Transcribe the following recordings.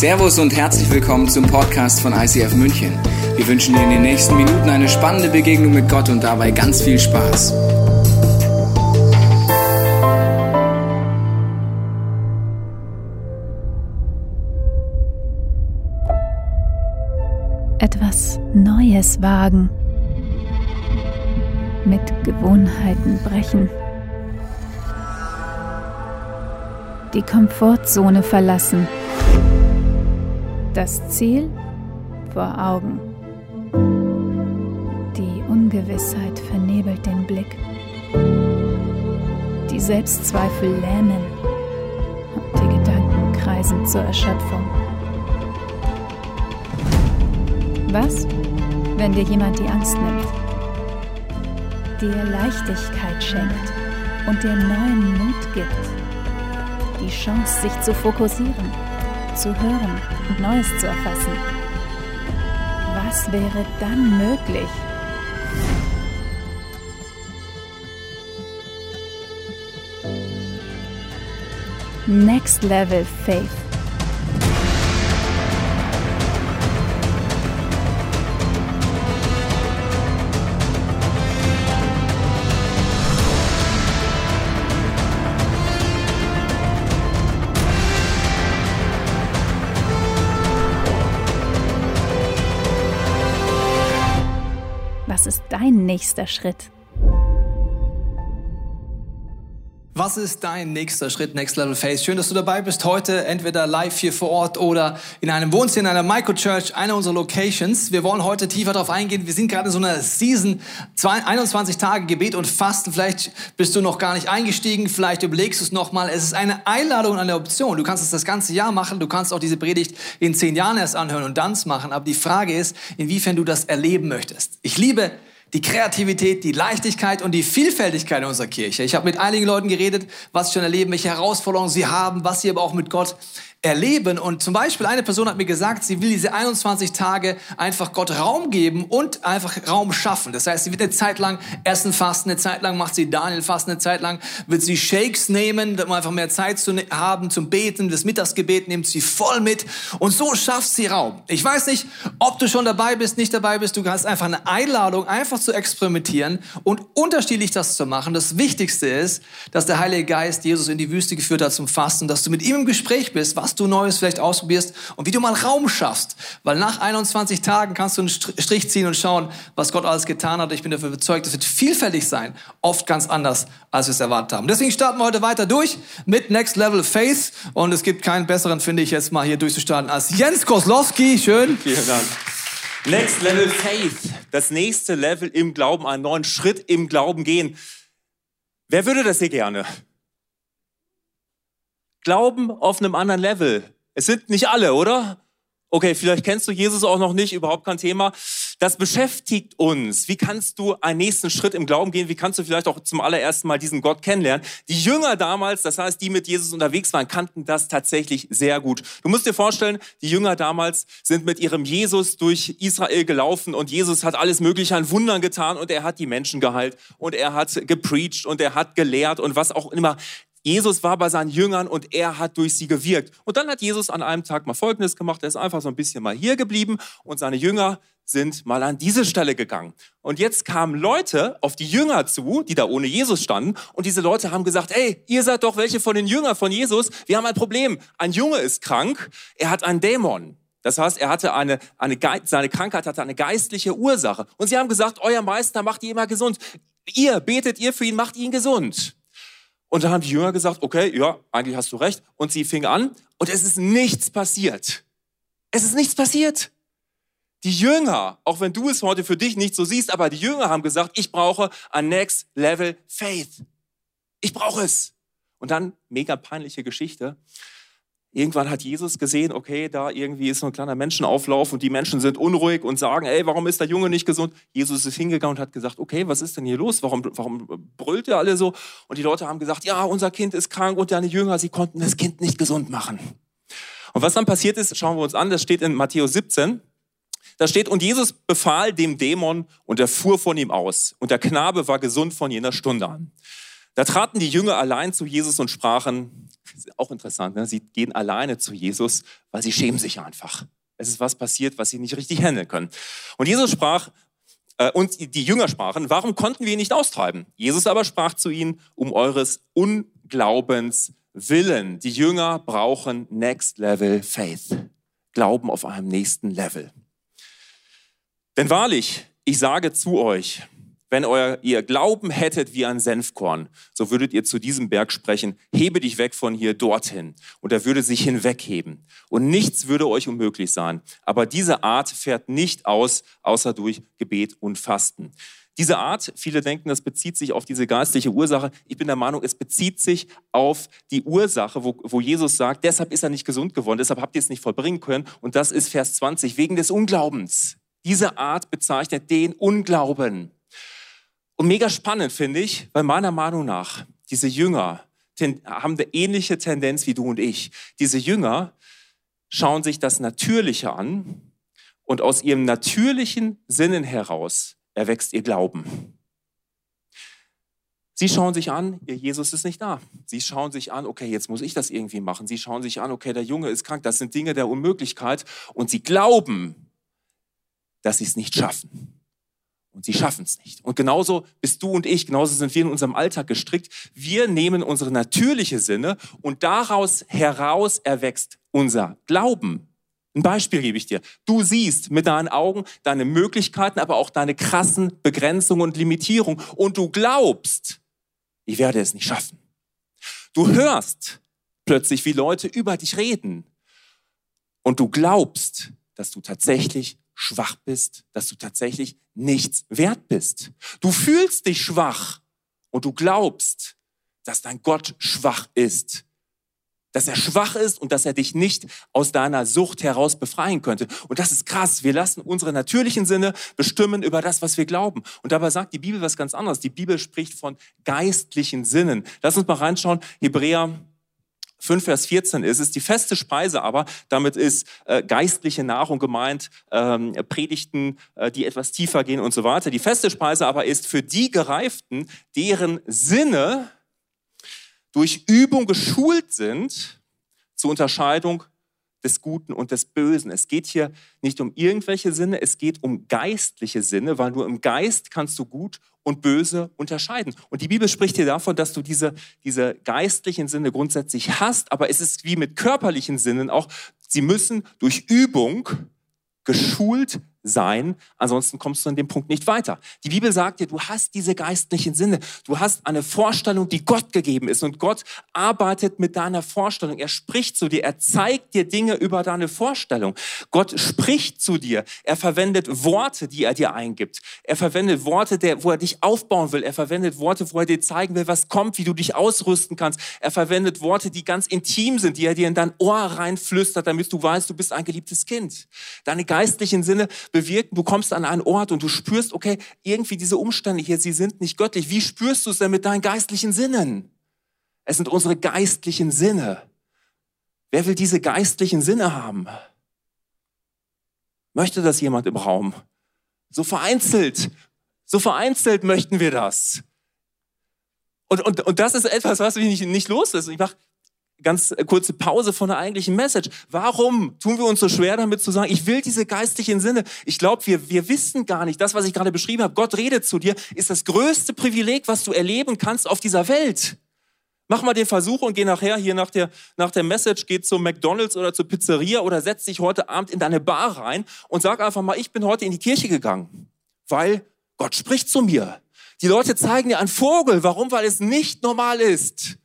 Servus und herzlich willkommen zum Podcast von ICF München. Wir wünschen dir in den nächsten Minuten eine spannende Begegnung mit Gott und dabei ganz viel Spaß. Etwas Neues wagen. Mit Gewohnheiten brechen. Die Komfortzone verlassen das Ziel vor Augen. Die Ungewissheit vernebelt den Blick. Die Selbstzweifel lähmen und die Gedanken kreisen zur Erschöpfung. Was, wenn dir jemand die Angst nimmt, dir Leichtigkeit schenkt und dir neuen Mut gibt, die Chance, sich zu fokussieren? Zu hören und Neues zu erfassen. Was wäre dann möglich? Next Level Faith. Nächster Schritt? Was ist dein nächster Schritt, Next Level Face? Schön, dass du dabei bist heute, entweder live hier vor Ort oder in einem Wohnzimmer, in einer Microchurch, einer unserer Locations. Wir wollen heute tiefer darauf eingehen. Wir sind gerade in so einer Season, 21 Tage Gebet und Fasten. Vielleicht bist du noch gar nicht eingestiegen, vielleicht überlegst du es nochmal. Es ist eine Einladung und eine Option. Du kannst es das ganze Jahr machen, du kannst auch diese Predigt in zehn Jahren erst anhören und dann machen. Aber die Frage ist, inwiefern du das erleben möchtest. Ich liebe die Kreativität, die Leichtigkeit und die Vielfältigkeit in unserer Kirche. Ich habe mit einigen Leuten geredet, was sie schon erleben, welche Herausforderungen sie haben, was sie aber auch mit Gott erleben. Und zum Beispiel eine Person hat mir gesagt, sie will diese 21 Tage einfach Gott Raum geben und einfach Raum schaffen. Das heißt, sie wird eine Zeit lang Essen fasten, eine Zeit lang macht sie Daniel fasten, eine Zeit lang wird sie Shakes nehmen, um einfach mehr Zeit zu ne-, haben zum Beten. Das Mittagsgebet nimmt sie voll mit und so schafft sie Raum. Ich weiß nicht, ob du schon dabei bist, nicht dabei bist. Du hast einfach eine Einladung, einfach zu experimentieren und unterschiedlich das zu machen. Das Wichtigste ist, dass der Heilige Geist Jesus in die Wüste geführt hat zum Fasten, dass du mit ihm im Gespräch bist, was was du Neues vielleicht ausprobierst und wie du mal Raum schaffst. Weil nach 21 Tagen kannst du einen Strich ziehen und schauen, was Gott alles getan hat. Ich bin dafür überzeugt, das wird vielfältig sein. Oft ganz anders, als wir es erwartet haben. Deswegen starten wir heute weiter durch mit Next Level Faith. Und es gibt keinen besseren, finde ich, jetzt mal hier durchzustarten als Jens Koslowski. Schön. Vielen Dank. Next Level Faith. Das nächste Level im Glauben, einen neuen Schritt im Glauben gehen. Wer würde das hier gerne? Glauben auf einem anderen Level. Es sind nicht alle, oder? Okay, vielleicht kennst du Jesus auch noch nicht, überhaupt kein Thema. Das beschäftigt uns. Wie kannst du einen nächsten Schritt im Glauben gehen? Wie kannst du vielleicht auch zum allerersten Mal diesen Gott kennenlernen? Die Jünger damals, das heißt, die mit Jesus unterwegs waren, kannten das tatsächlich sehr gut. Du musst dir vorstellen, die Jünger damals sind mit ihrem Jesus durch Israel gelaufen und Jesus hat alles Mögliche an Wundern getan und er hat die Menschen geheilt und er hat gepreacht und er hat gelehrt und was auch immer. Jesus war bei seinen Jüngern und er hat durch sie gewirkt. Und dann hat Jesus an einem Tag mal Folgendes gemacht. Er ist einfach so ein bisschen mal hier geblieben und seine Jünger sind mal an diese Stelle gegangen. Und jetzt kamen Leute auf die Jünger zu, die da ohne Jesus standen. Und diese Leute haben gesagt, ey, ihr seid doch welche von den Jüngern von Jesus. Wir haben ein Problem. Ein Junge ist krank. Er hat einen Dämon. Das heißt, er hatte eine, eine, seine Krankheit hatte eine geistliche Ursache. Und sie haben gesagt, euer Meister macht ihn immer gesund. Ihr betet ihr für ihn, macht ihn gesund. Und dann haben die Jünger gesagt, okay, ja, eigentlich hast du recht. Und sie fing an und es ist nichts passiert. Es ist nichts passiert. Die Jünger, auch wenn du es heute für dich nicht so siehst, aber die Jünger haben gesagt, ich brauche ein Next Level Faith. Ich brauche es. Und dann, mega peinliche Geschichte. Irgendwann hat Jesus gesehen, okay, da irgendwie ist so ein kleiner Menschenauflauf und die Menschen sind unruhig und sagen, ey, warum ist der Junge nicht gesund? Jesus ist hingegangen und hat gesagt, okay, was ist denn hier los? Warum, warum brüllt ihr alle so? Und die Leute haben gesagt, ja, unser Kind ist krank und deine Jünger, sie konnten das Kind nicht gesund machen. Und was dann passiert ist, schauen wir uns an, das steht in Matthäus 17. Da steht, und Jesus befahl dem Dämon und er fuhr von ihm aus. Und der Knabe war gesund von jener Stunde an. Da traten die Jünger allein zu Jesus und sprachen, auch interessant, ne? sie gehen alleine zu Jesus, weil sie schämen sich einfach. Es ist was passiert, was sie nicht richtig handeln können. Und Jesus sprach, äh, und die Jünger sprachen, warum konnten wir ihn nicht austreiben? Jesus aber sprach zu ihnen, um eures Unglaubens willen. Die Jünger brauchen Next Level Faith. Glauben auf einem nächsten Level. Denn wahrlich, ich sage zu euch, wenn euer, ihr Glauben hättet wie ein Senfkorn, so würdet ihr zu diesem Berg sprechen, hebe dich weg von hier dorthin. Und er würde sich hinwegheben. Und nichts würde euch unmöglich sein. Aber diese Art fährt nicht aus, außer durch Gebet und Fasten. Diese Art, viele denken, das bezieht sich auf diese geistliche Ursache. Ich bin der Meinung, es bezieht sich auf die Ursache, wo, wo Jesus sagt, deshalb ist er nicht gesund geworden, deshalb habt ihr es nicht vollbringen können. Und das ist Vers 20, wegen des Unglaubens. Diese Art bezeichnet den Unglauben. Und mega spannend finde ich, weil meiner Meinung nach diese Jünger haben eine ähnliche Tendenz wie du und ich. Diese Jünger schauen sich das Natürliche an und aus ihrem natürlichen Sinnen heraus erwächst ihr Glauben. Sie schauen sich an, ihr Jesus ist nicht da. Sie schauen sich an, okay, jetzt muss ich das irgendwie machen. Sie schauen sich an, okay, der Junge ist krank. Das sind Dinge der Unmöglichkeit. Und sie glauben, dass sie es nicht schaffen. Und sie schaffen es nicht. Und genauso bist du und ich, genauso sind wir in unserem Alltag gestrickt. Wir nehmen unsere natürliche Sinne und daraus heraus erwächst unser Glauben. Ein Beispiel gebe ich dir. Du siehst mit deinen Augen deine Möglichkeiten, aber auch deine krassen Begrenzungen und Limitierungen. Und du glaubst, ich werde es nicht schaffen. Du hörst plötzlich, wie Leute über dich reden. Und du glaubst, dass du tatsächlich schwach bist, dass du tatsächlich nichts wert bist. Du fühlst dich schwach und du glaubst, dass dein Gott schwach ist. Dass er schwach ist und dass er dich nicht aus deiner Sucht heraus befreien könnte. Und das ist krass. Wir lassen unsere natürlichen Sinne bestimmen über das, was wir glauben. Und dabei sagt die Bibel was ganz anderes. Die Bibel spricht von geistlichen Sinnen. Lass uns mal reinschauen. Hebräer 5, Vers 14 ist es die feste Speise aber, damit ist äh, geistliche Nahrung gemeint, ähm, Predigten, äh, die etwas tiefer gehen und so weiter. Die feste Speise aber ist für die Gereiften, deren Sinne durch Übung geschult sind zur Unterscheidung des Guten und des Bösen. Es geht hier nicht um irgendwelche Sinne, es geht um geistliche Sinne, weil nur im Geist kannst du gut und böse unterscheiden. Und die Bibel spricht hier davon, dass du diese, diese geistlichen Sinne grundsätzlich hast, aber es ist wie mit körperlichen Sinnen auch, sie müssen durch Übung geschult sein, ansonsten kommst du an dem Punkt nicht weiter. Die Bibel sagt dir, du hast diese geistlichen Sinne, du hast eine Vorstellung, die Gott gegeben ist und Gott arbeitet mit deiner Vorstellung. Er spricht zu dir, er zeigt dir Dinge über deine Vorstellung. Gott spricht zu dir, er verwendet Worte, die er dir eingibt. Er verwendet Worte, wo er dich aufbauen will. Er verwendet Worte, wo er dir zeigen will, was kommt, wie du dich ausrüsten kannst. Er verwendet Worte, die ganz intim sind, die er dir in dein Ohr reinflüstert, damit du weißt, du bist ein geliebtes Kind. Deine geistlichen Sinne bewirken, du kommst an einen Ort und du spürst, okay, irgendwie diese Umstände hier, sie sind nicht göttlich. Wie spürst du es denn mit deinen geistlichen Sinnen? Es sind unsere geistlichen Sinne. Wer will diese geistlichen Sinne haben? Möchte das jemand im Raum? So vereinzelt, so vereinzelt möchten wir das. Und, und, und das ist etwas, was mich nicht, nicht loslässt. Ich mach, ganz kurze Pause von der eigentlichen Message. Warum tun wir uns so schwer damit zu sagen, ich will diese geistlichen Sinne? Ich glaube, wir, wir wissen gar nicht, das, was ich gerade beschrieben habe, Gott redet zu dir, ist das größte Privileg, was du erleben kannst auf dieser Welt. Mach mal den Versuch und geh nachher hier nach der, nach der Message, geh zum McDonalds oder zur Pizzeria oder setz dich heute Abend in deine Bar rein und sag einfach mal, ich bin heute in die Kirche gegangen, weil Gott spricht zu mir. Die Leute zeigen dir einen Vogel. Warum? Weil es nicht normal ist.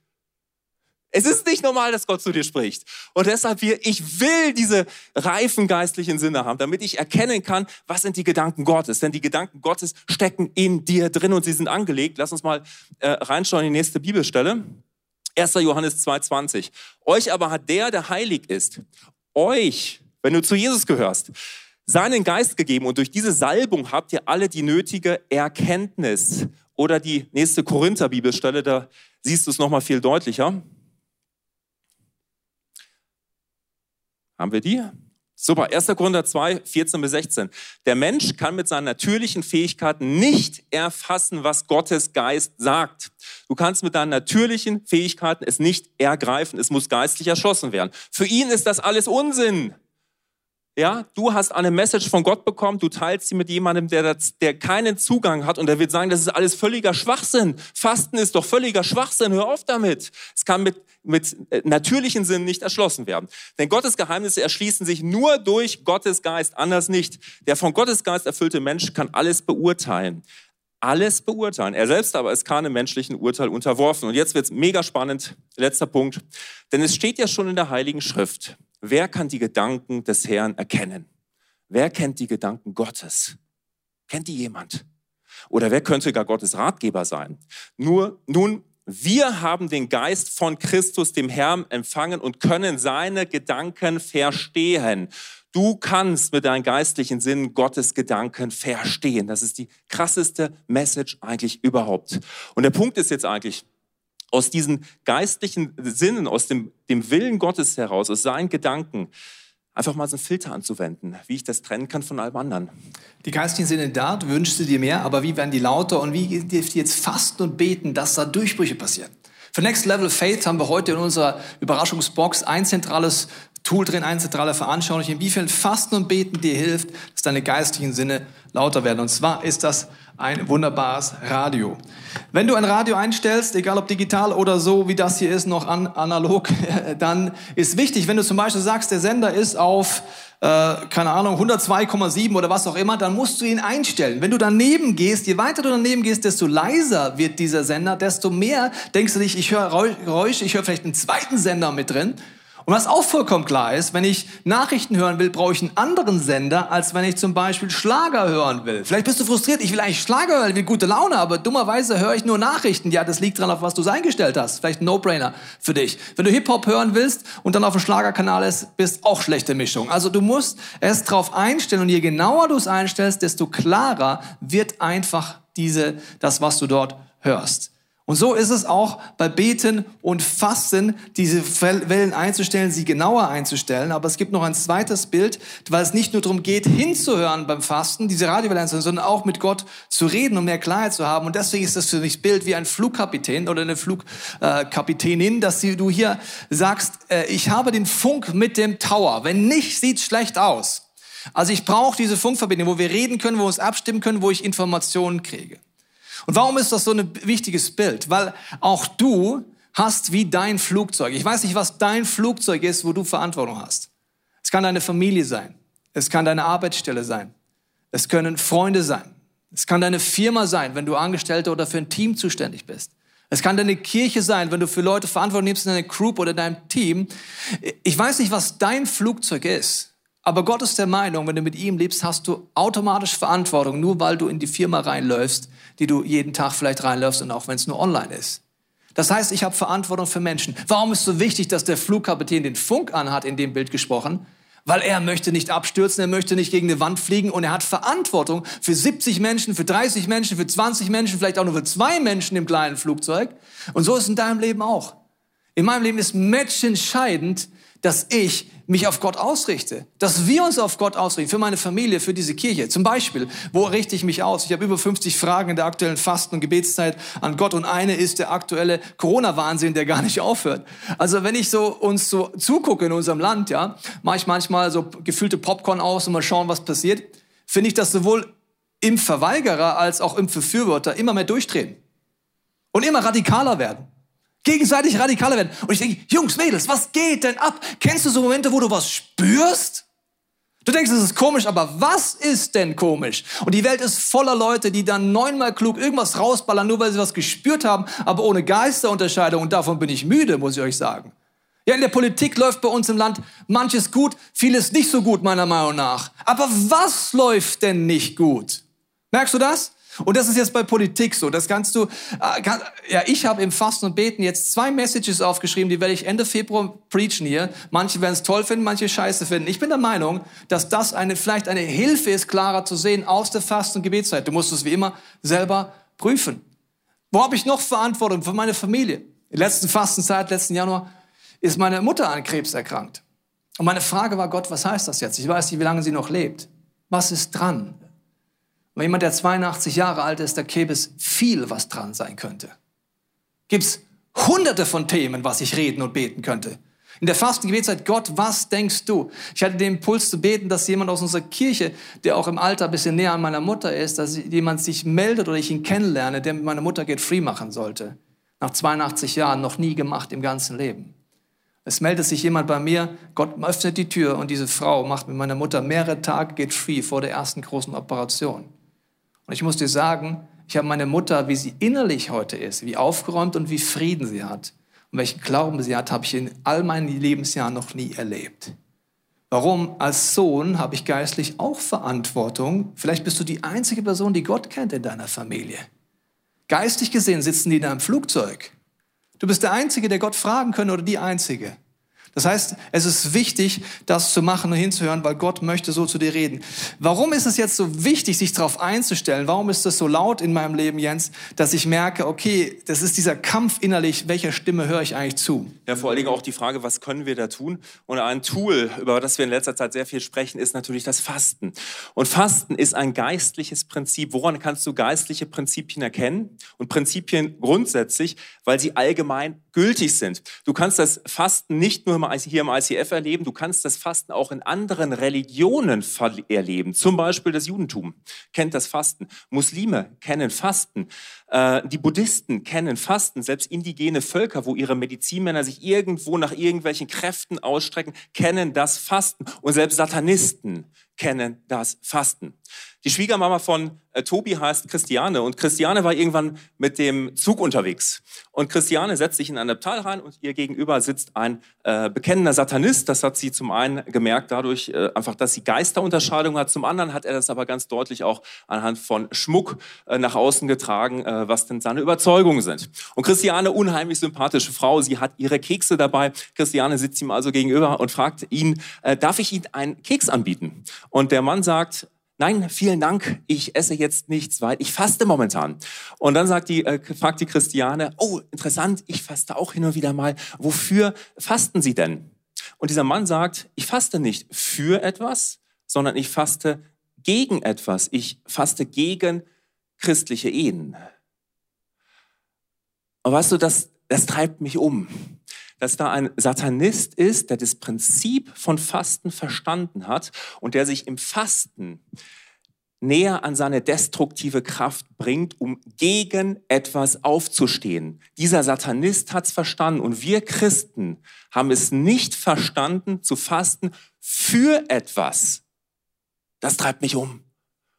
Es ist nicht normal, dass Gott zu dir spricht. Und deshalb wir, ich will diese reifen geistlichen Sinne haben, damit ich erkennen kann, was sind die Gedanken Gottes. Denn die Gedanken Gottes stecken in dir drin und sie sind angelegt. Lass uns mal äh, reinschauen in die nächste Bibelstelle. 1. Johannes 2,20. Euch aber hat der, der heilig ist, euch, wenn du zu Jesus gehörst, seinen Geist gegeben und durch diese Salbung habt ihr alle die nötige Erkenntnis. Oder die nächste Korinther-Bibelstelle, da siehst du es nochmal viel deutlicher. Haben wir die? Super, 1. Korinther 2, 14 bis 16. Der Mensch kann mit seinen natürlichen Fähigkeiten nicht erfassen, was Gottes Geist sagt. Du kannst mit deinen natürlichen Fähigkeiten es nicht ergreifen. Es muss geistlich erschlossen werden. Für ihn ist das alles Unsinn. Ja, du hast eine Message von Gott bekommen, du teilst sie mit jemandem, der, der keinen Zugang hat und der wird sagen, das ist alles völliger Schwachsinn. Fasten ist doch völliger Schwachsinn, hör auf damit. Es kann mit, mit äh, natürlichen Sinn nicht erschlossen werden. Denn Gottes Geheimnisse erschließen sich nur durch Gottes Geist, anders nicht. Der von Gottes Geist erfüllte Mensch kann alles beurteilen. Alles beurteilen. Er selbst aber ist keinem menschlichen Urteil unterworfen. Und jetzt wird's mega spannend. Letzter Punkt. Denn es steht ja schon in der Heiligen Schrift. Wer kann die Gedanken des Herrn erkennen? Wer kennt die Gedanken Gottes? Kennt die jemand? Oder wer könnte gar Gottes Ratgeber sein? Nur, nun, wir haben den Geist von Christus, dem Herrn, empfangen und können seine Gedanken verstehen. Du kannst mit deinem geistlichen Sinn Gottes Gedanken verstehen. Das ist die krasseste Message eigentlich überhaupt. Und der Punkt ist jetzt eigentlich, aus diesen geistlichen Sinnen, aus dem, dem Willen Gottes heraus, aus seinen Gedanken, einfach mal so einen Filter anzuwenden, wie ich das trennen kann von allem anderen. Die geistigen Sinne da, du wünschst dir mehr, aber wie werden die lauter und wie dürft ihr jetzt fasten und beten, dass da Durchbrüche passieren? Für Next Level Faith haben wir heute in unserer Überraschungsbox ein zentrales Tool drin, ein zentraler Veranschaulichung, inwiefern Fasten und Beten dir hilft, dass deine geistlichen Sinne lauter werden. Und zwar ist das ein wunderbares Radio. Wenn du ein Radio einstellst, egal ob digital oder so, wie das hier ist, noch an, analog, dann ist wichtig, wenn du zum Beispiel sagst, der Sender ist auf, äh, keine Ahnung, 102,7 oder was auch immer, dann musst du ihn einstellen. Wenn du daneben gehst, je weiter du daneben gehst, desto leiser wird dieser Sender, desto mehr denkst du dich, ich höre Geräusche, ich höre vielleicht einen zweiten Sender mit drin. Und was auch vollkommen klar ist, wenn ich Nachrichten hören will, brauche ich einen anderen Sender, als wenn ich zum Beispiel Schlager hören will. Vielleicht bist du frustriert, ich will eigentlich Schlager hören, ich will gute Laune, aber dummerweise höre ich nur Nachrichten. Ja, das liegt dran, auf was du eingestellt hast. Vielleicht ein No-Brainer für dich. Wenn du Hip-Hop hören willst und dann auf dem Schlagerkanal ist, bist auch schlechte Mischung. Also du musst es drauf einstellen und je genauer du es einstellst, desto klarer wird einfach diese, das, was du dort hörst. Und so ist es auch bei Beten und Fasten, diese Wellen einzustellen, sie genauer einzustellen. Aber es gibt noch ein zweites Bild, weil es nicht nur darum geht, hinzuhören beim Fasten, diese Radiowelle einzustellen, sondern auch mit Gott zu reden und mehr Klarheit zu haben. Und deswegen ist das für mich Bild wie ein Flugkapitän oder eine Flugkapitänin, dass du hier sagst, äh, ich habe den Funk mit dem Tower. Wenn nicht, sieht's schlecht aus. Also ich brauche diese Funkverbindung, wo wir reden können, wo wir uns abstimmen können, wo ich Informationen kriege. Und warum ist das so ein wichtiges Bild? Weil auch du hast wie dein Flugzeug. Ich weiß nicht, was dein Flugzeug ist, wo du Verantwortung hast. Es kann deine Familie sein. Es kann deine Arbeitsstelle sein. Es können Freunde sein. Es kann deine Firma sein, wenn du Angestellter oder für ein Team zuständig bist. Es kann deine Kirche sein, wenn du für Leute Verantwortung nimmst in deiner Group oder deinem Team. Ich weiß nicht, was dein Flugzeug ist. Aber Gott ist der Meinung, wenn du mit ihm lebst, hast du automatisch Verantwortung, nur weil du in die Firma reinläufst, die du jeden Tag vielleicht reinläufst und auch wenn es nur online ist. Das heißt, ich habe Verantwortung für Menschen. Warum ist so wichtig, dass der Flugkapitän den Funk anhat, in dem Bild gesprochen? Weil er möchte nicht abstürzen, er möchte nicht gegen eine Wand fliegen und er hat Verantwortung für 70 Menschen, für 30 Menschen, für 20 Menschen, vielleicht auch nur für zwei Menschen im kleinen Flugzeug. Und so ist es in deinem Leben auch. In meinem Leben ist matchentscheidend, dass ich mich auf Gott ausrichte, dass wir uns auf Gott ausrichten, für meine Familie, für diese Kirche. Zum Beispiel, wo richte ich mich aus? Ich habe über 50 Fragen in der aktuellen Fasten- und Gebetszeit an Gott und eine ist der aktuelle Corona-Wahnsinn, der gar nicht aufhört. Also wenn ich so uns so zugucke in unserem Land, ja, mache ich manchmal so gefüllte Popcorn aus und mal schauen, was passiert, finde ich, dass sowohl im Verweigerer als auch im Befürworter immer mehr durchdrehen und immer radikaler werden gegenseitig radikaler werden. Und ich denke, Jungs, Mädels, was geht denn ab? Kennst du so Momente, wo du was spürst? Du denkst, es ist komisch, aber was ist denn komisch? Und die Welt ist voller Leute, die dann neunmal klug irgendwas rausballern, nur weil sie was gespürt haben, aber ohne Geisterunterscheidung. Und davon bin ich müde, muss ich euch sagen. Ja, in der Politik läuft bei uns im Land manches gut, vieles nicht so gut, meiner Meinung nach. Aber was läuft denn nicht gut? Merkst du das? Und das ist jetzt bei Politik so. Das kannst du, äh, kann, ja, ich habe im Fasten und Beten jetzt zwei Messages aufgeschrieben, die werde ich Ende Februar preachen hier. Manche werden es toll finden, manche scheiße finden. Ich bin der Meinung, dass das eine, vielleicht eine Hilfe ist, klarer zu sehen aus der Fasten- und Gebetszeit. Du musst es wie immer selber prüfen. Wo habe ich noch Verantwortung für meine Familie? In der letzten Fastenzeit, letzten Januar, ist meine Mutter an Krebs erkrankt. Und meine Frage war, Gott, was heißt das jetzt? Ich weiß nicht, wie lange sie noch lebt. Was ist dran? Wenn jemand, der 82 Jahre alt ist, da gäbe es viel, was dran sein könnte. Gibt es hunderte von Themen, was ich reden und beten könnte. In der Fastengebetszeit, Gott, was denkst du? Ich hatte den Impuls zu beten, dass jemand aus unserer Kirche, der auch im Alter ein bisschen näher an meiner Mutter ist, dass jemand sich meldet oder ich ihn kennenlerne, der mit meiner Mutter Get Free machen sollte. Nach 82 Jahren noch nie gemacht im ganzen Leben. Es meldet sich jemand bei mir, Gott öffnet die Tür und diese Frau macht mit meiner Mutter mehrere Tage Get Free vor der ersten großen Operation. Und ich muss dir sagen, ich habe meine Mutter, wie sie innerlich heute ist, wie aufgeräumt und wie Frieden sie hat und welchen Glauben sie hat, habe ich in all meinen Lebensjahren noch nie erlebt. Warum? Als Sohn habe ich geistlich auch Verantwortung. Vielleicht bist du die einzige Person, die Gott kennt in deiner Familie. Geistlich gesehen sitzen die in einem Flugzeug. Du bist der Einzige, der Gott fragen können oder die Einzige. Das heißt, es ist wichtig, das zu machen und hinzuhören, weil Gott möchte so zu dir reden. Warum ist es jetzt so wichtig, sich darauf einzustellen? Warum ist es so laut in meinem Leben, Jens, dass ich merke, okay, das ist dieser Kampf innerlich, welcher Stimme höre ich eigentlich zu? Ja, vor allen Dingen auch die Frage, was können wir da tun? Und ein Tool, über das wir in letzter Zeit sehr viel sprechen, ist natürlich das Fasten. Und Fasten ist ein geistliches Prinzip. Woran kannst du geistliche Prinzipien erkennen? Und Prinzipien grundsätzlich, weil sie allgemein gültig sind. Du kannst das Fasten nicht nur hier im ICF erleben, du kannst das Fasten auch in anderen Religionen erleben. Zum Beispiel das Judentum kennt das Fasten. Muslime kennen Fasten. Äh, die Buddhisten kennen Fasten. Selbst indigene Völker, wo ihre Medizinmänner sich irgendwo nach irgendwelchen Kräften ausstrecken, kennen das Fasten. Und selbst Satanisten kennen das Fasten. Die Schwiegermama von äh, Tobi heißt Christiane und Christiane war irgendwann mit dem Zug unterwegs. Und Christiane setzt sich in ein Abteil rein und ihr gegenüber sitzt ein äh, bekennender Satanist. Das hat sie zum einen gemerkt dadurch äh, einfach, dass sie Geisterunterscheidung hat. Zum anderen hat er das aber ganz deutlich auch anhand von Schmuck äh, nach außen getragen, äh, was denn seine Überzeugungen sind. Und Christiane, unheimlich sympathische Frau, sie hat ihre Kekse dabei. Christiane sitzt ihm also gegenüber und fragt ihn, äh, darf ich Ihnen einen Keks anbieten? Und der Mann sagt, nein, vielen Dank, ich esse jetzt nichts, weil ich faste momentan. Und dann sagt die, äh, fragt die Christiane, oh, interessant, ich faste auch hin und wieder mal. Wofür fasten Sie denn? Und dieser Mann sagt, ich faste nicht für etwas, sondern ich faste gegen etwas. Ich faste gegen christliche Ehen. Und weißt du, das, das treibt mich um dass da ein Satanist ist, der das Prinzip von Fasten verstanden hat und der sich im Fasten näher an seine destruktive Kraft bringt, um gegen etwas aufzustehen. Dieser Satanist hat es verstanden und wir Christen haben es nicht verstanden zu fasten für etwas. Das treibt mich um.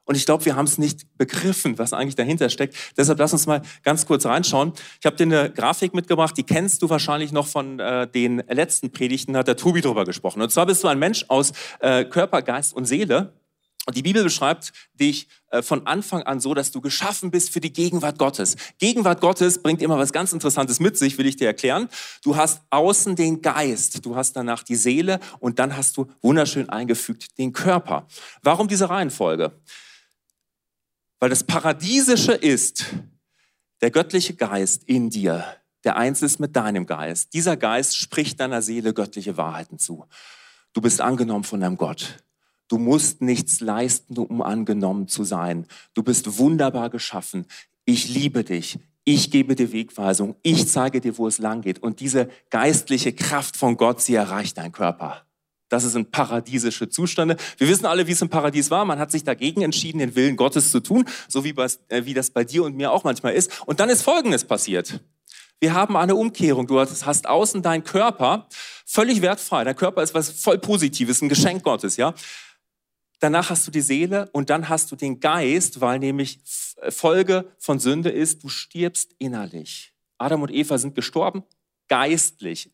Und ich glaube, wir haben es nicht begriffen, was eigentlich dahinter steckt. Deshalb lass uns mal ganz kurz reinschauen. Ich habe dir eine Grafik mitgebracht, die kennst du wahrscheinlich noch von äh, den letzten Predigten, hat der Tobi drüber gesprochen. Und zwar bist du ein Mensch aus äh, Körper, Geist und Seele. Und die Bibel beschreibt dich äh, von Anfang an so, dass du geschaffen bist für die Gegenwart Gottes. Gegenwart Gottes bringt immer was ganz Interessantes mit sich, will ich dir erklären. Du hast außen den Geist, du hast danach die Seele und dann hast du wunderschön eingefügt den Körper. Warum diese Reihenfolge? Weil das Paradiesische ist der göttliche Geist in dir, der eins ist mit deinem Geist. Dieser Geist spricht deiner Seele göttliche Wahrheiten zu. Du bist angenommen von deinem Gott. Du musst nichts leisten, um angenommen zu sein. Du bist wunderbar geschaffen. Ich liebe dich. Ich gebe dir Wegweisung. Ich zeige dir, wo es lang geht. Und diese geistliche Kraft von Gott, sie erreicht deinen Körper. Das sind paradiesische Zustände. Wir wissen alle, wie es im Paradies war. Man hat sich dagegen entschieden, den Willen Gottes zu tun, so wie, äh, wie das bei dir und mir auch manchmal ist. Und dann ist Folgendes passiert. Wir haben eine Umkehrung. Du hast außen deinen Körper völlig wertfrei. Dein Körper ist was voll Positives, ein Geschenk Gottes, ja. Danach hast du die Seele und dann hast du den Geist, weil nämlich Folge von Sünde ist, du stirbst innerlich. Adam und Eva sind gestorben, geistlich.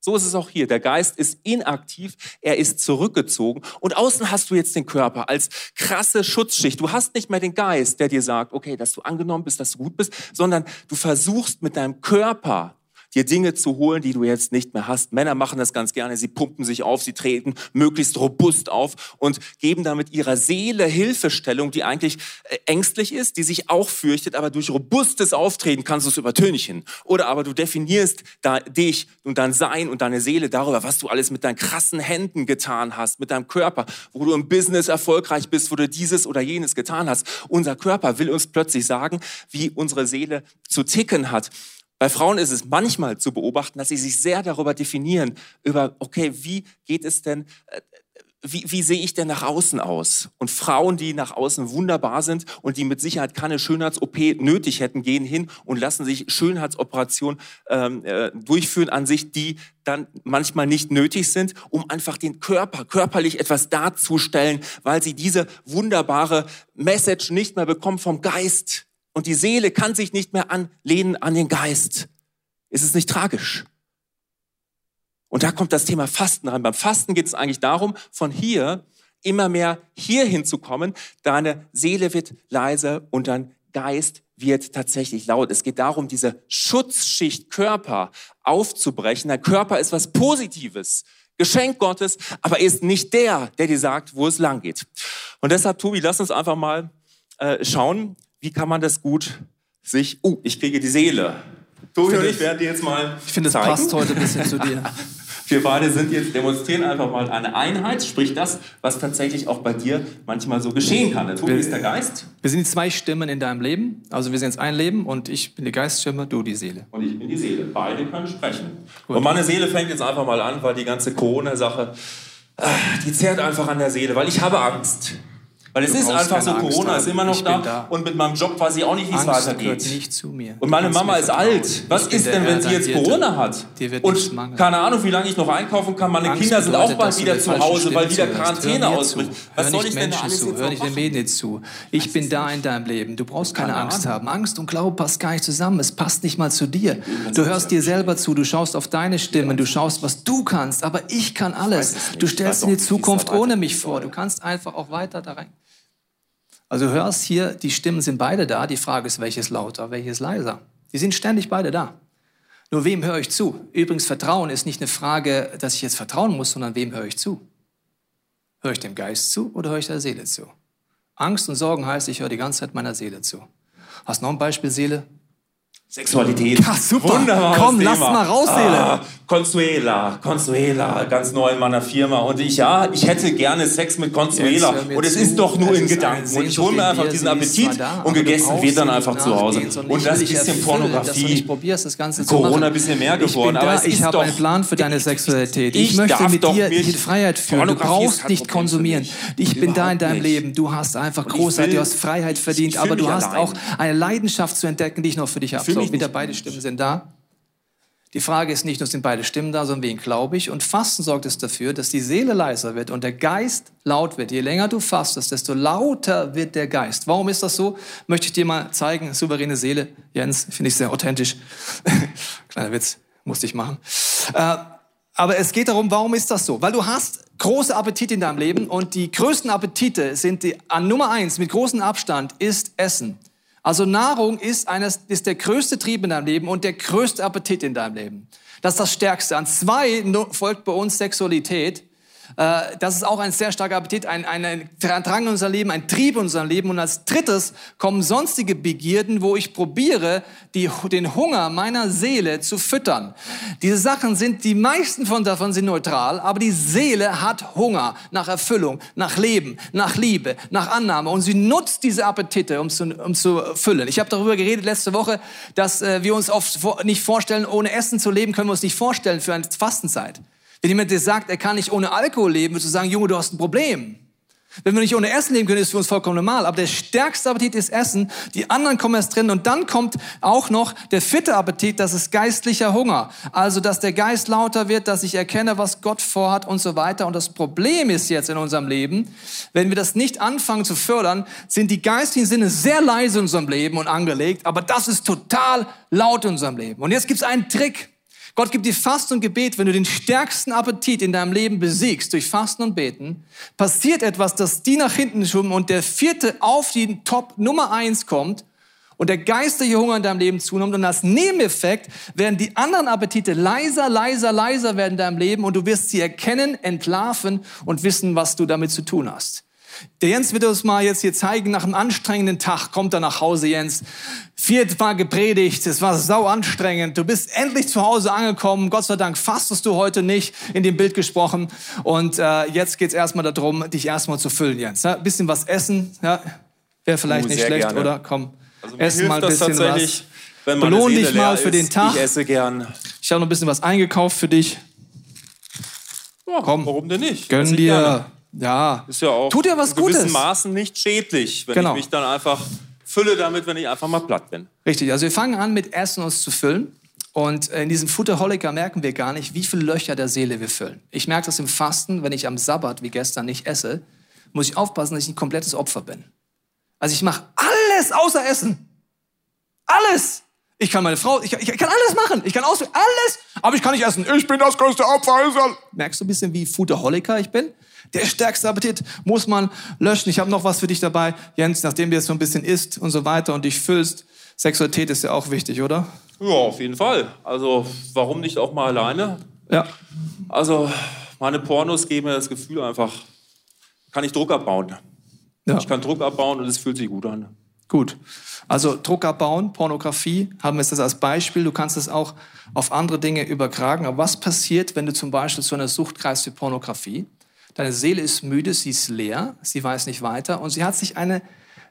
So ist es auch hier. Der Geist ist inaktiv, er ist zurückgezogen und außen hast du jetzt den Körper als krasse Schutzschicht. Du hast nicht mehr den Geist, der dir sagt, okay, dass du angenommen bist, dass du gut bist, sondern du versuchst mit deinem Körper dir Dinge zu holen, die du jetzt nicht mehr hast. Männer machen das ganz gerne. Sie pumpen sich auf, sie treten möglichst robust auf und geben damit ihrer Seele Hilfestellung, die eigentlich äh, ängstlich ist, die sich auch fürchtet, aber durch robustes Auftreten kannst du es übertönchen. Oder aber du definierst da dich und dein Sein und deine Seele darüber, was du alles mit deinen krassen Händen getan hast, mit deinem Körper, wo du im Business erfolgreich bist, wo du dieses oder jenes getan hast. Unser Körper will uns plötzlich sagen, wie unsere Seele zu ticken hat. Bei Frauen ist es manchmal zu beobachten, dass sie sich sehr darüber definieren, über, okay, wie geht es denn, äh, wie, wie sehe ich denn nach außen aus? Und Frauen, die nach außen wunderbar sind und die mit Sicherheit keine Schönheits-OP nötig hätten, gehen hin und lassen sich Schönheitsoperationen ähm, äh, durchführen an sich, die dann manchmal nicht nötig sind, um einfach den Körper körperlich etwas darzustellen, weil sie diese wunderbare Message nicht mehr bekommen vom Geist. Und die Seele kann sich nicht mehr anlehnen an den Geist. Ist es nicht tragisch? Und da kommt das Thema Fasten rein. Beim Fasten geht es eigentlich darum, von hier immer mehr hier hinzukommen. Deine Seele wird leise und dein Geist wird tatsächlich laut. Es geht darum, diese Schutzschicht Körper aufzubrechen. Dein Körper ist was Positives. Geschenk Gottes, aber er ist nicht der, der dir sagt, wo es lang geht. Und deshalb, Tobi, lass uns einfach mal äh, schauen, wie kann man das gut sich, oh, ich kriege die Seele. Tobi und ich werden dir jetzt mal Ich finde, es passt heute ein bisschen zu dir. Wir beide sind jetzt, demonstrieren einfach mal eine Einheit, sprich das, was tatsächlich auch bei dir manchmal so geschehen kann. Der Tobi ist der Geist. Wir sind die zwei Stimmen in deinem Leben. Also wir sind jetzt ein Leben und ich bin die Geiststimme, du die Seele. Und ich bin die Seele. Beide können sprechen. Gut. Und meine Seele fängt jetzt einfach mal an, weil die ganze Corona-Sache, äh, die zehrt einfach an der Seele, weil ich habe Angst. Weil es ist einfach so, Corona ist immer noch da, da, und mit meinem Job weiß ich auch nicht, wie es weitergeht. Nicht zu mir. Und meine Mama ist alt. Was ist denn, wenn sie jetzt Corona hat? Und keine Ahnung, wie lange ich noch einkaufen kann. Meine Angst Kinder sind auch bald wieder zu Hause, weil wieder Quarantäne ausbricht. Was soll ich denn da alles zu. Hör nicht den Medien zu. Ich bin da in deinem Leben. Du brauchst keine Angst haben. Angst und Glaube passt gar nicht zusammen. Es passt nicht mal zu dir. Du hörst dir selber zu. Du schaust auf deine Stimmen. Du schaust, was du kannst. Aber ich kann alles. Du stellst in die Zukunft ohne mich vor. Du kannst einfach auch weiter da rein. Also hörst hier, die Stimmen sind beide da. Die Frage ist, welches lauter, welches leiser. Die sind ständig beide da. Nur wem höre ich zu? Übrigens, Vertrauen ist nicht eine Frage, dass ich jetzt vertrauen muss, sondern wem höre ich zu? Höre ich dem Geist zu oder höre ich der Seele zu? Angst und Sorgen heißt, ich höre die ganze Zeit meiner Seele zu. Hast noch ein Beispiel, Seele? Sexualität. Ja, super. Wunderbar. Komm, Thema. lass mal raus. Ah, Consuela, Consuela, ganz neu in meiner Firma. Und ich, ja, ich hätte gerne Sex mit Consuela. Und es ist doch nur in Gedanken. Und ich hole mir einfach diesen Appetit da, und gegessen wird dann einfach zu Hause. Und das bisschen Pornografie. Das Ganze Corona ein bisschen mehr geworden. aber es ich habe einen Plan für deine Sexualität. Ich, ich möchte mit dir die Freiheit führen. Du brauchst nicht konsumieren. Ich bin da in deinem Leben. Du hast einfach großartig, du hast Freiheit verdient. Aber du hast auch eine Leidenschaft zu entdecken, die ich noch für dich habe so, wieder beide Stimmen sind da. Die Frage ist nicht nur, sind beide Stimmen da, sondern wen glaube ich? Und Fasten sorgt es dafür, dass die Seele leiser wird und der Geist laut wird. Je länger du fastest, desto lauter wird der Geist. Warum ist das so? Möchte ich dir mal zeigen. Souveräne Seele. Jens, finde ich sehr authentisch. Kleiner Witz, musste ich machen. Äh, aber es geht darum, warum ist das so? Weil du hast große Appetite in deinem Leben und die größten Appetite sind die, an Nummer eins mit großem Abstand ist Essen. Also Nahrung ist, eines, ist der größte Trieb in deinem Leben und der größte Appetit in deinem Leben. Das ist das Stärkste. An zwei folgt bei uns Sexualität. Äh, das ist auch ein sehr starker Appetit, ein, ein Drang in unser Leben, ein Trieb in unserem Leben. Und als drittes kommen sonstige Begierden, wo ich probiere, die, den Hunger meiner Seele zu füttern. Diese Sachen sind, die meisten von davon sind neutral, aber die Seele hat Hunger nach Erfüllung, nach Leben, nach Liebe, nach Annahme. Und sie nutzt diese Appetite, um zu, um zu füllen. Ich habe darüber geredet letzte Woche, dass äh, wir uns oft nicht vorstellen, ohne Essen zu leben, können wir uns nicht vorstellen für eine Fastenzeit. Wenn jemand dir sagt, er kann nicht ohne Alkohol leben, würdest du sagen, Junge, du hast ein Problem. Wenn wir nicht ohne Essen leben können, ist für uns vollkommen normal. Aber der stärkste Appetit ist Essen. Die anderen kommen erst drin. Und dann kommt auch noch der vierte Appetit, das ist geistlicher Hunger. Also, dass der Geist lauter wird, dass ich erkenne, was Gott vorhat und so weiter. Und das Problem ist jetzt in unserem Leben, wenn wir das nicht anfangen zu fördern, sind die geistigen Sinne sehr leise in unserem Leben und angelegt. Aber das ist total laut in unserem Leben. Und jetzt gibt es einen Trick. Gott gibt dir Fasten und Gebet, wenn du den stärksten Appetit in deinem Leben besiegst durch Fasten und Beten, passiert etwas, dass die nach hinten schwimmen und der vierte auf die Top Nummer eins kommt und der geistliche Hunger in deinem Leben zunimmt und als Nebeneffekt werden die anderen Appetite leiser, leiser, leiser werden in deinem Leben und du wirst sie erkennen, entlarven und wissen, was du damit zu tun hast. Der Jens wird uns mal jetzt hier zeigen, nach einem anstrengenden Tag kommt er nach Hause, Jens. Viermal gepredigt, es war sau anstrengend. Du bist endlich zu Hause angekommen. Gott sei Dank fastest du heute nicht, in dem Bild gesprochen. Und äh, jetzt geht's erstmal darum, dich erstmal zu füllen, Jens. Ja, bisschen was essen, ja, wäre vielleicht Uh, nicht schlecht, gerne. oder? Komm, Also mir ess hilft mal ein das bisschen tatsächlich, was. Wenn Belohn dich mal für den. Tag. Ich esse gern. Ich habe noch ein bisschen was eingekauft für dich. Ja, Komm. Warum denn nicht? Gönn dir. gerne. Ja. Ist ja auch Tut dir was in gewissen Gutes. Maßen nicht schädlich, wenn Genau. ich mich dann einfach fülle damit, wenn ich einfach mal platt bin. Richtig, also wir fangen an mit Essen uns zu füllen. Und in diesem Futterholiker merken wir gar nicht, wie viele Löcher der Seele wir füllen. Ich merke das im Fasten, wenn ich am Sabbat wie gestern nicht esse, muss ich aufpassen, dass ich ein komplettes Opfer bin. Also ich mache alles außer Essen. Alles. Ich kann meine Frau, ich, ich kann alles machen. Ich kann aus, alles, aber ich kann nicht essen. Ich bin das größte Opfer. Merkst du ein bisschen, wie Futterholiker ich bin? Der stärkste Appetit muss man löschen. Ich habe noch was für dich dabei, Jens, nachdem du jetzt so ein bisschen isst und so weiter und dich füllst. Sexualität ist ja auch wichtig, oder? Ja, auf jeden Fall. Also, warum nicht auch mal alleine? Ja. Also, meine Pornos geben mir das Gefühl einfach, kann ich Druck abbauen. ja. Ich kann Druck abbauen und es fühlt sich gut an. Gut. Also Druck abbauen, Pornografie, haben wir das als Beispiel. Du kannst es auch auf andere Dinge übertragen. Aber was passiert, wenn du zum Beispiel zu einer Sucht greifst wie Pornografie? Deine Seele ist müde, sie ist leer, sie weiß nicht weiter und sie hat sich eine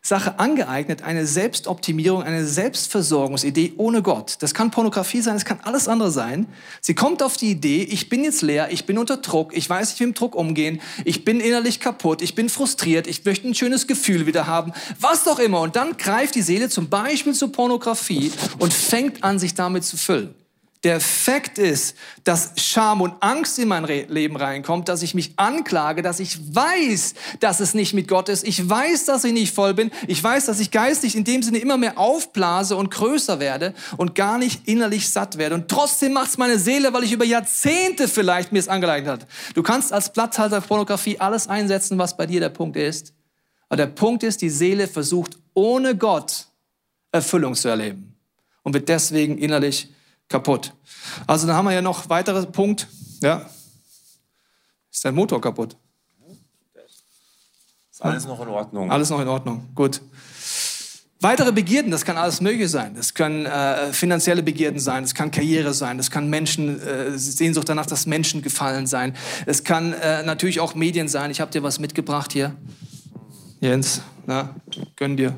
Sache angeeignet, eine Selbstoptimierung, eine Selbstversorgungsidee ohne Gott. Das kann Pornografie sein, es kann alles andere sein. Sie kommt auf die Idee, ich bin jetzt leer, ich bin unter Druck, ich weiß nicht, wie mit Druck umgehen, ich bin innerlich kaputt, ich bin frustriert, ich möchte ein schönes Gefühl wieder haben, was doch immer. Und dann greift die Seele zum Beispiel zur Pornografie und fängt an, sich damit zu füllen. Der Fakt ist, dass Scham und Angst in mein Leben reinkommt, dass ich mich anklage, dass ich weiß, dass es nicht mit Gott ist. Ich weiß, dass ich nicht voll bin. Ich weiß, dass ich geistig in dem Sinne immer mehr aufblase und größer werde und gar nicht innerlich satt werde. Und trotzdem macht's meine Seele, weil ich über Jahrzehnte vielleicht mir es angeeignet hat. Du kannst als Platzhalter Pornografie alles einsetzen, was bei dir der Punkt ist. Aber der Punkt ist, die Seele versucht ohne Gott Erfüllung zu erleben und wird deswegen innerlich kaputt. Also dann haben wir ja noch weitere Punkt. Ja. Ist dein Motor kaputt? Ist alles noch in Ordnung. Alles noch in Ordnung. Gut. Weitere Begierden, das kann alles Mögliche sein. Das können äh, finanzielle Begierden sein, das kann Karriere sein, das kann Menschen, äh, Sehnsucht danach, dass Menschen gefallen sein. Es kann äh, natürlich auch Medien sein. Ich habe dir was mitgebracht hier. Jens, na, gönn dir.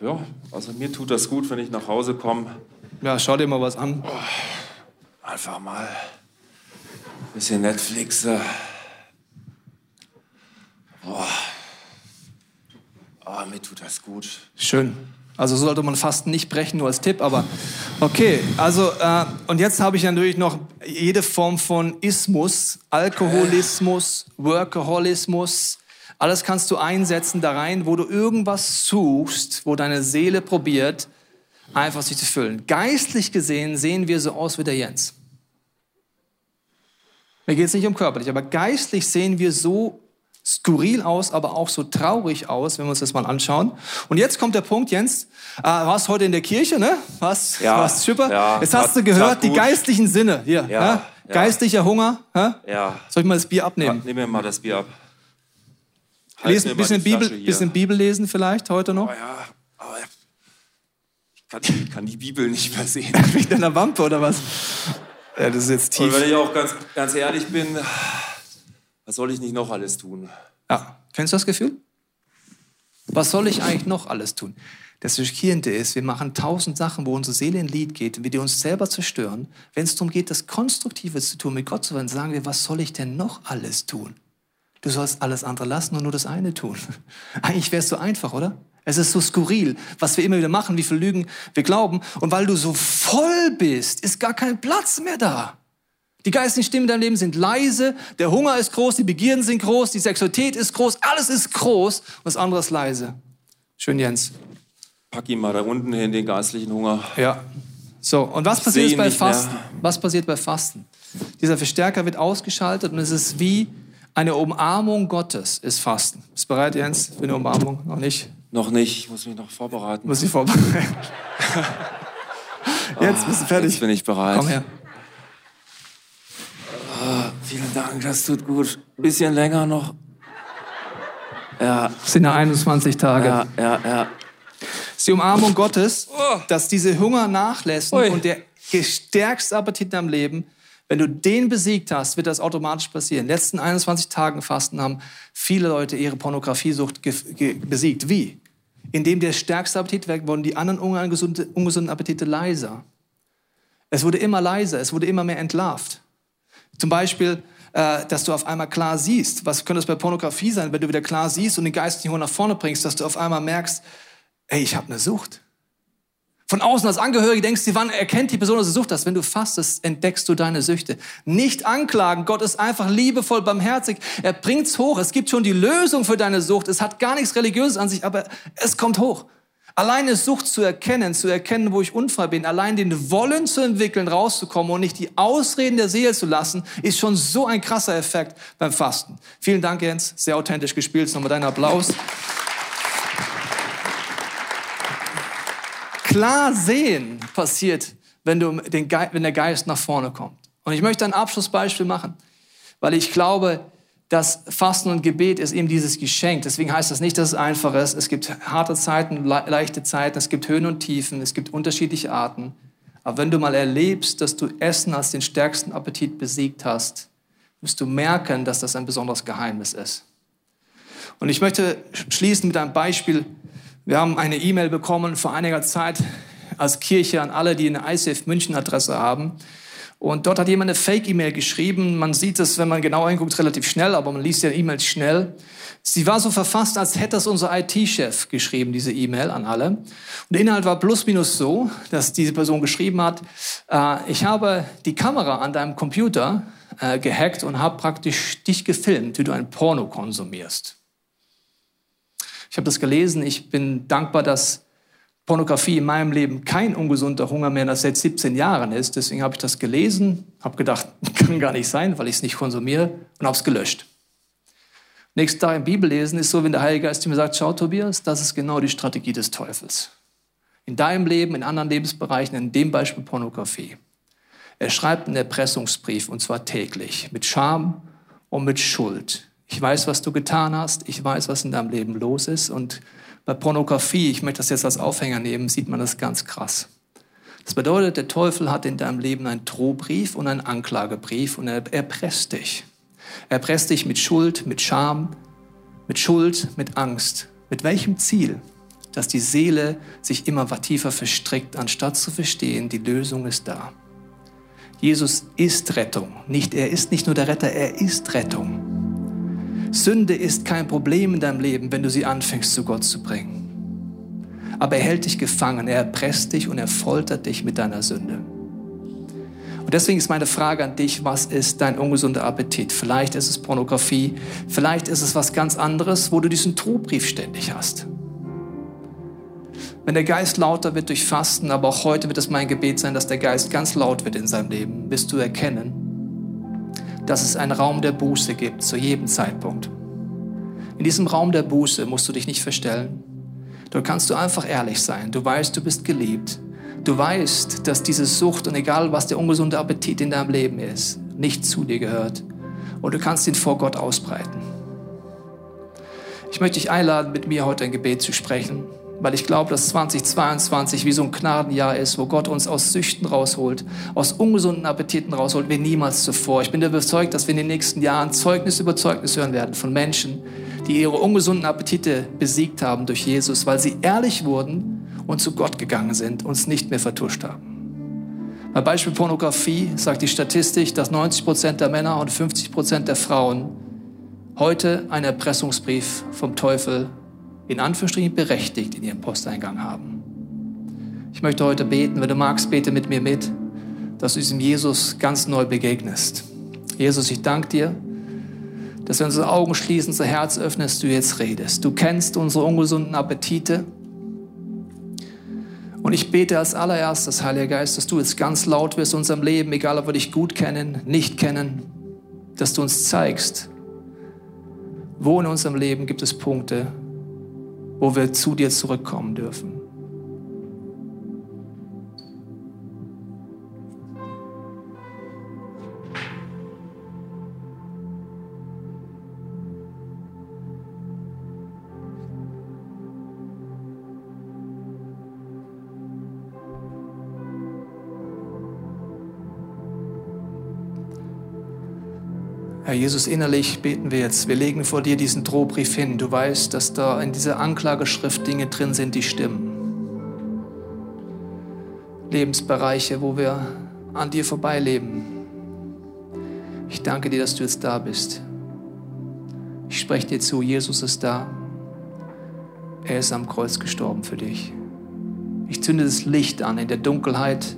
Ja, also mir tut das gut, wenn ich nach Hause komme. Ja, schau dir mal was an. Einfach mal ein bisschen Netflix. Äh. Boah. Oh, mir tut das gut. Schön. Also so sollte man Fasten nicht brechen, nur als Tipp, aber okay. Also äh, und jetzt habe ich natürlich noch jede Form von Ismus, Alkoholismus, Workaholismus. Alles kannst du einsetzen da rein, wo du irgendwas suchst, wo deine Seele probiert, einfach sich zu füllen. Geistlich gesehen sehen wir so aus wie der Jens. Mir geht es nicht um körperlich, aber geistlich sehen wir so skurril aus, aber auch so traurig aus, wenn wir uns das mal anschauen. Und jetzt kommt der Punkt, Jens. Äh, warst heute in der Kirche, ne? Was? Ja, warst super. ja, jetzt hast du gehört, die geistlichen Sinne. Hier, Ja, hä? ja. Geistlicher Hunger. Hä? Ja. Soll ich mal das Bier abnehmen? Nimm mir mal das Bier ab. Halt Lesen, bisschen, Bibel, bisschen Bibel lesen vielleicht heute noch? Oh ja, aber ich kann, ich kann die Bibel nicht mehr sehen. Wegen deiner Wampe oder was? Ja, das ist jetzt Und tief. wenn ich auch ganz, ganz ehrlich bin, was soll ich nicht noch alles tun? Ja. Kennst du das Gefühl? Was soll ich eigentlich noch alles tun? Das Schockierende ist, wir machen tausend Sachen, wo unsere Seele in Lied geht und wir die uns selber zerstören. Wenn es darum geht, das Konstruktive zu tun, mit Gott zu werden, sagen wir, was soll ich denn noch alles tun? Du sollst alles andere lassen und nur das eine tun. Eigentlich wäre es so einfach, oder? Es ist so skurril, was wir immer wieder machen, wie viele Lügen wir glauben. Und weil du so voll bist, ist gar kein Platz mehr da. Die geistlichen Stimmen in deinem Leben sind leise, der Hunger ist groß, die Begierden sind groß, die Sexualität ist groß, alles ist groß und das andere ist leise. Schön, Jens. Pack ihn mal da unten hin, den geistlichen Hunger. Ja. So, und was Ich passiert bei nicht mehr. Fasten? Was passiert bei Fasten? Dieser Verstärker wird ausgeschaltet und es ist wie eine Umarmung Gottes, ist Fasten. Bist du bereit, Jens, für eine Umarmung? Noch nicht? Noch nicht, ich muss mich noch vorbereiten. Muss ich vorbereiten. Jetzt bist du fertig. Jetzt bin ich bereit. Komm her. Vielen Dank, das tut gut. Bisschen länger noch. Ja, Das sind ja 21 Tage. ja, ja, ja. Das ist die Umarmung Gottes, dass diese Hunger nachlässt Ui. und der stärkste Appetit in deinem Leben, wenn du den besiegt hast, wird das automatisch passieren. In den letzten 21 Tagen Fasten haben viele Leute ihre Pornografiesucht besiegt. Wie? Indem der stärkste Appetit weg wurden die anderen ungesunde, ungesunden Appetite leiser. Es wurde immer leiser, es wurde immer mehr entlarvt. Zum Beispiel, äh, dass du auf einmal klar siehst. Was könnte es bei Pornografie sein, wenn du wieder klar siehst und den Geist nicht nach vorne bringst, dass du auf einmal merkst, ey, ich habe eine Sucht. Von außen als Angehörige denkst du, wann erkennt die Person, dass du Sucht hast? Wenn du fastest, entdeckst du deine Süchte. Nicht anklagen. Gott ist einfach liebevoll, barmherzig. Er bringt's hoch. Es gibt schon die Lösung für deine Sucht. Es hat gar nichts Religiöses an sich, aber es kommt hoch. Alleine Sucht zu erkennen, zu erkennen, wo ich unfrei bin, allein den Wollen zu entwickeln, rauszukommen und nicht die Ausreden der Seele zu lassen, ist schon so ein krasser Effekt beim Fasten. Vielen Dank, Jens. Sehr authentisch gespielt. Nochmal deinen Applaus. Klar sehen passiert, wenn, du den Ge wenn der Geist nach vorne kommt. Und ich möchte ein Abschlussbeispiel machen, weil ich glaube, dass Fasten und Gebet ist eben dieses Geschenk. Deswegen heißt das nicht, dass es einfach ist. Es gibt harte Zeiten, le leichte Zeiten, es gibt Höhen und Tiefen, es gibt unterschiedliche Arten. Aber wenn du mal erlebst, dass du Essen als den stärksten Appetit besiegt hast, wirst du merken, dass das ein besonderes Geheimnis ist. Und ich möchte schließen mit einem Beispiel. Wir haben eine E-Mail bekommen vor einiger Zeit als Kirche an alle, die eine ICF München Adresse haben. Und dort hat jemand eine Fake-E-Mail geschrieben. Man sieht es, wenn man genau hinguckt, relativ schnell, aber man liest ja E-Mails schnell. Sie war so verfasst, als hätte es unser IT-Chef geschrieben, diese E-Mail an alle. Und der Inhalt war plus minus so, dass diese Person geschrieben hat, äh, ich habe die Kamera an deinem Computer äh, gehackt und habe praktisch dich gefilmt, wie du ein Porno konsumierst. Ich habe das gelesen. Ich bin dankbar, dass Pornografie in meinem Leben kein ungesunder Hunger mehr seit 17 Jahren ist. Deswegen habe ich das gelesen, habe gedacht, kann gar nicht sein, weil ich es nicht konsumiere und habe es gelöscht. Nächsten Tag im Bibellesen ist so, wenn der Heilige Geist mir sagt, schau Tobias, das ist genau die Strategie des Teufels. In deinem Leben, in anderen Lebensbereichen, in dem Beispiel Pornografie. Er schreibt einen Erpressungsbrief und zwar täglich mit Scham und mit Schuld. Ich weiß, was du getan hast. Ich weiß, was in deinem Leben los ist. Und bei Pornografie, ich möchte das jetzt als Aufhänger nehmen, sieht man das ganz krass. Das bedeutet, der Teufel hat in deinem Leben einen Drohbrief und einen Anklagebrief und er erpresst dich. Er erpresst dich mit Schuld, mit Scham, mit Schuld, mit Angst. Mit welchem Ziel? Dass die Seele sich immer tiefer verstrickt, anstatt zu verstehen, die Lösung ist da. Jesus ist Rettung. Nicht, er ist nicht nur der Retter, er ist Rettung. Sünde ist kein Problem in deinem Leben, wenn du sie anfängst, zu Gott zu bringen. Aber er hält dich gefangen, er erpresst dich und er foltert dich mit deiner Sünde. Und deswegen ist meine Frage an dich, was ist dein ungesunder Appetit? Vielleicht ist es Pornografie, vielleicht ist es was ganz anderes, wo du diesen Trugbrief ständig hast. Wenn der Geist lauter wird durch Fasten, aber auch heute wird es mein Gebet sein, dass der Geist ganz laut wird in seinem Leben, wirst du erkennen, dass es einen Raum der Buße gibt, zu jedem Zeitpunkt. In diesem Raum der Buße musst du dich nicht verstellen. Dort kannst du einfach ehrlich sein. Du weißt, du bist geliebt. Du weißt, dass diese Sucht und egal was der ungesunde Appetit in deinem Leben ist, nicht zu dir gehört. Und du kannst ihn vor Gott ausbreiten. Ich möchte dich einladen, mit mir heute ein Gebet zu sprechen, weil ich glaube, dass 2022 wie so ein Gnadenjahr ist, wo Gott uns aus Süchten rausholt, aus ungesunden Appetiten rausholt, wie niemals zuvor. Ich bin überzeugt, dass wir in den nächsten Jahren Zeugnis über Zeugnis hören werden von Menschen, die ihre ungesunden Appetite besiegt haben durch Jesus, weil sie ehrlich wurden und zu Gott gegangen sind, uns nicht mehr vertuscht haben. Bei Beispiel Pornografie sagt die Statistik, dass 90 Prozent der Männer und 50 Prozent der Frauen heute einen Erpressungsbrief vom Teufel in Anführungsstrichen berechtigt in ihrem Posteingang haben. Ich möchte heute beten, wenn du magst, bete mit mir mit, dass du diesem Jesus ganz neu begegnest. Jesus, ich danke dir, dass wir unsere Augen schließen, unser Herz öffnen, dass du jetzt redest. Du kennst unsere ungesunden Appetite. Und ich bete als allererstes, Heiliger Geist, dass du jetzt ganz laut wirst in unserem Leben, egal ob wir dich gut kennen, nicht kennen, dass du uns zeigst, wo in unserem Leben gibt es Punkte, wo wir zu dir zurückkommen dürfen. Herr Jesus, innerlich beten wir jetzt. Wir legen vor dir diesen Drohbrief hin. Du weißt, dass da in dieser Anklageschrift Dinge drin sind, die stimmen. Lebensbereiche, wo wir an dir vorbeileben. Ich danke dir, dass du jetzt da bist. Ich spreche dir zu, Jesus ist da. Er ist am Kreuz gestorben für dich. Ich zünde das Licht an in der Dunkelheit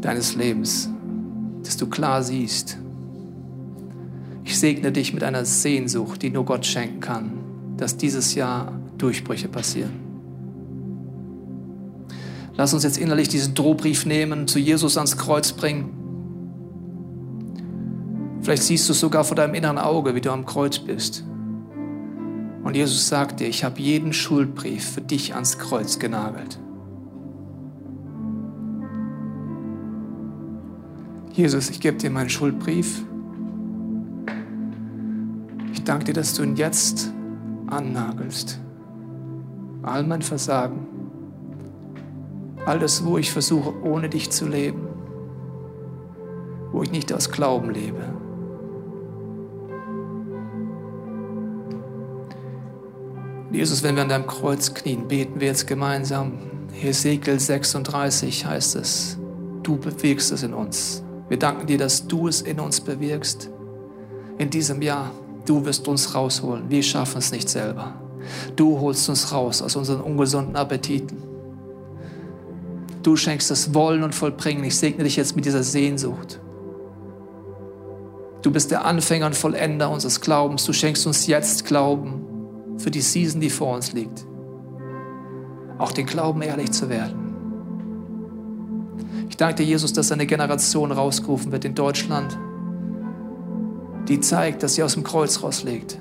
deines Lebens, dass du klar siehst, segne dich mit einer Sehnsucht, die nur Gott schenken kann, dass dieses Jahr Durchbrüche passieren. Lass uns jetzt innerlich diesen Drohbrief nehmen, zu Jesus ans Kreuz bringen. Vielleicht siehst du es sogar vor deinem inneren Auge, wie du am Kreuz bist. Und Jesus sagt dir, ich habe jeden Schuldbrief für dich ans Kreuz genagelt. Jesus, ich gebe dir meinen Schuldbrief danke dir, dass du ihn jetzt annagelst. All mein Versagen, alles, wo ich versuche, ohne dich zu leben, wo ich nicht aus Glauben lebe. Jesus, wenn wir an deinem Kreuz knien, beten wir jetzt gemeinsam. Hesekiel 36 heißt es, du bewirkst es in uns. Wir danken dir, dass du es in uns bewirkst in diesem Jahr. Du wirst uns rausholen. Wir schaffen es nicht selber. Du holst uns raus aus unseren ungesunden Appetiten. Du schenkst das Wollen und Vollbringen. Ich segne dich jetzt mit dieser Sehnsucht. Du bist der Anfänger und Vollender unseres Glaubens. Du schenkst uns jetzt Glauben für die Season, die vor uns liegt. Auch den Glauben, ehrlich zu werden. Ich danke dir, Jesus, dass eine Generation rausgerufen wird in Deutschland, die zeigt, dass sie aus dem Kreuz rauslegt.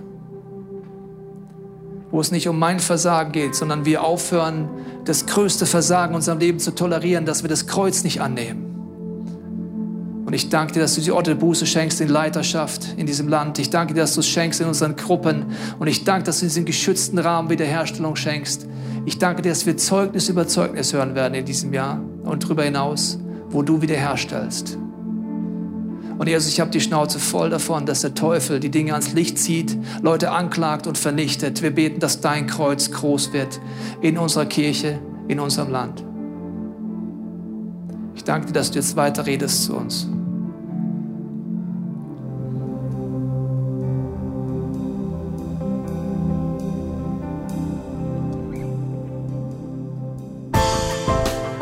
Wo es nicht um mein Versagen geht, sondern wir aufhören, das größte Versagen in unserem Leben zu tolerieren, dass wir das Kreuz nicht annehmen. Und ich danke dir, dass du die Orte Buße schenkst in Leiterschaft in diesem Land. Ich danke dir, dass du es schenkst in unseren Gruppen. Und ich danke, dass du diesen geschützten Rahmen Wiederherstellung schenkst. Ich danke dir, dass wir Zeugnis über Zeugnis hören werden in diesem Jahr und darüber hinaus, wo du wiederherstellst. Und Jesus, ich habe die Schnauze voll davon, dass der Teufel die Dinge ans Licht zieht, Leute anklagt und vernichtet. Wir beten, dass dein Kreuz groß wird in unserer Kirche, in unserem Land. Ich danke dir, dass du jetzt weiter redest zu uns.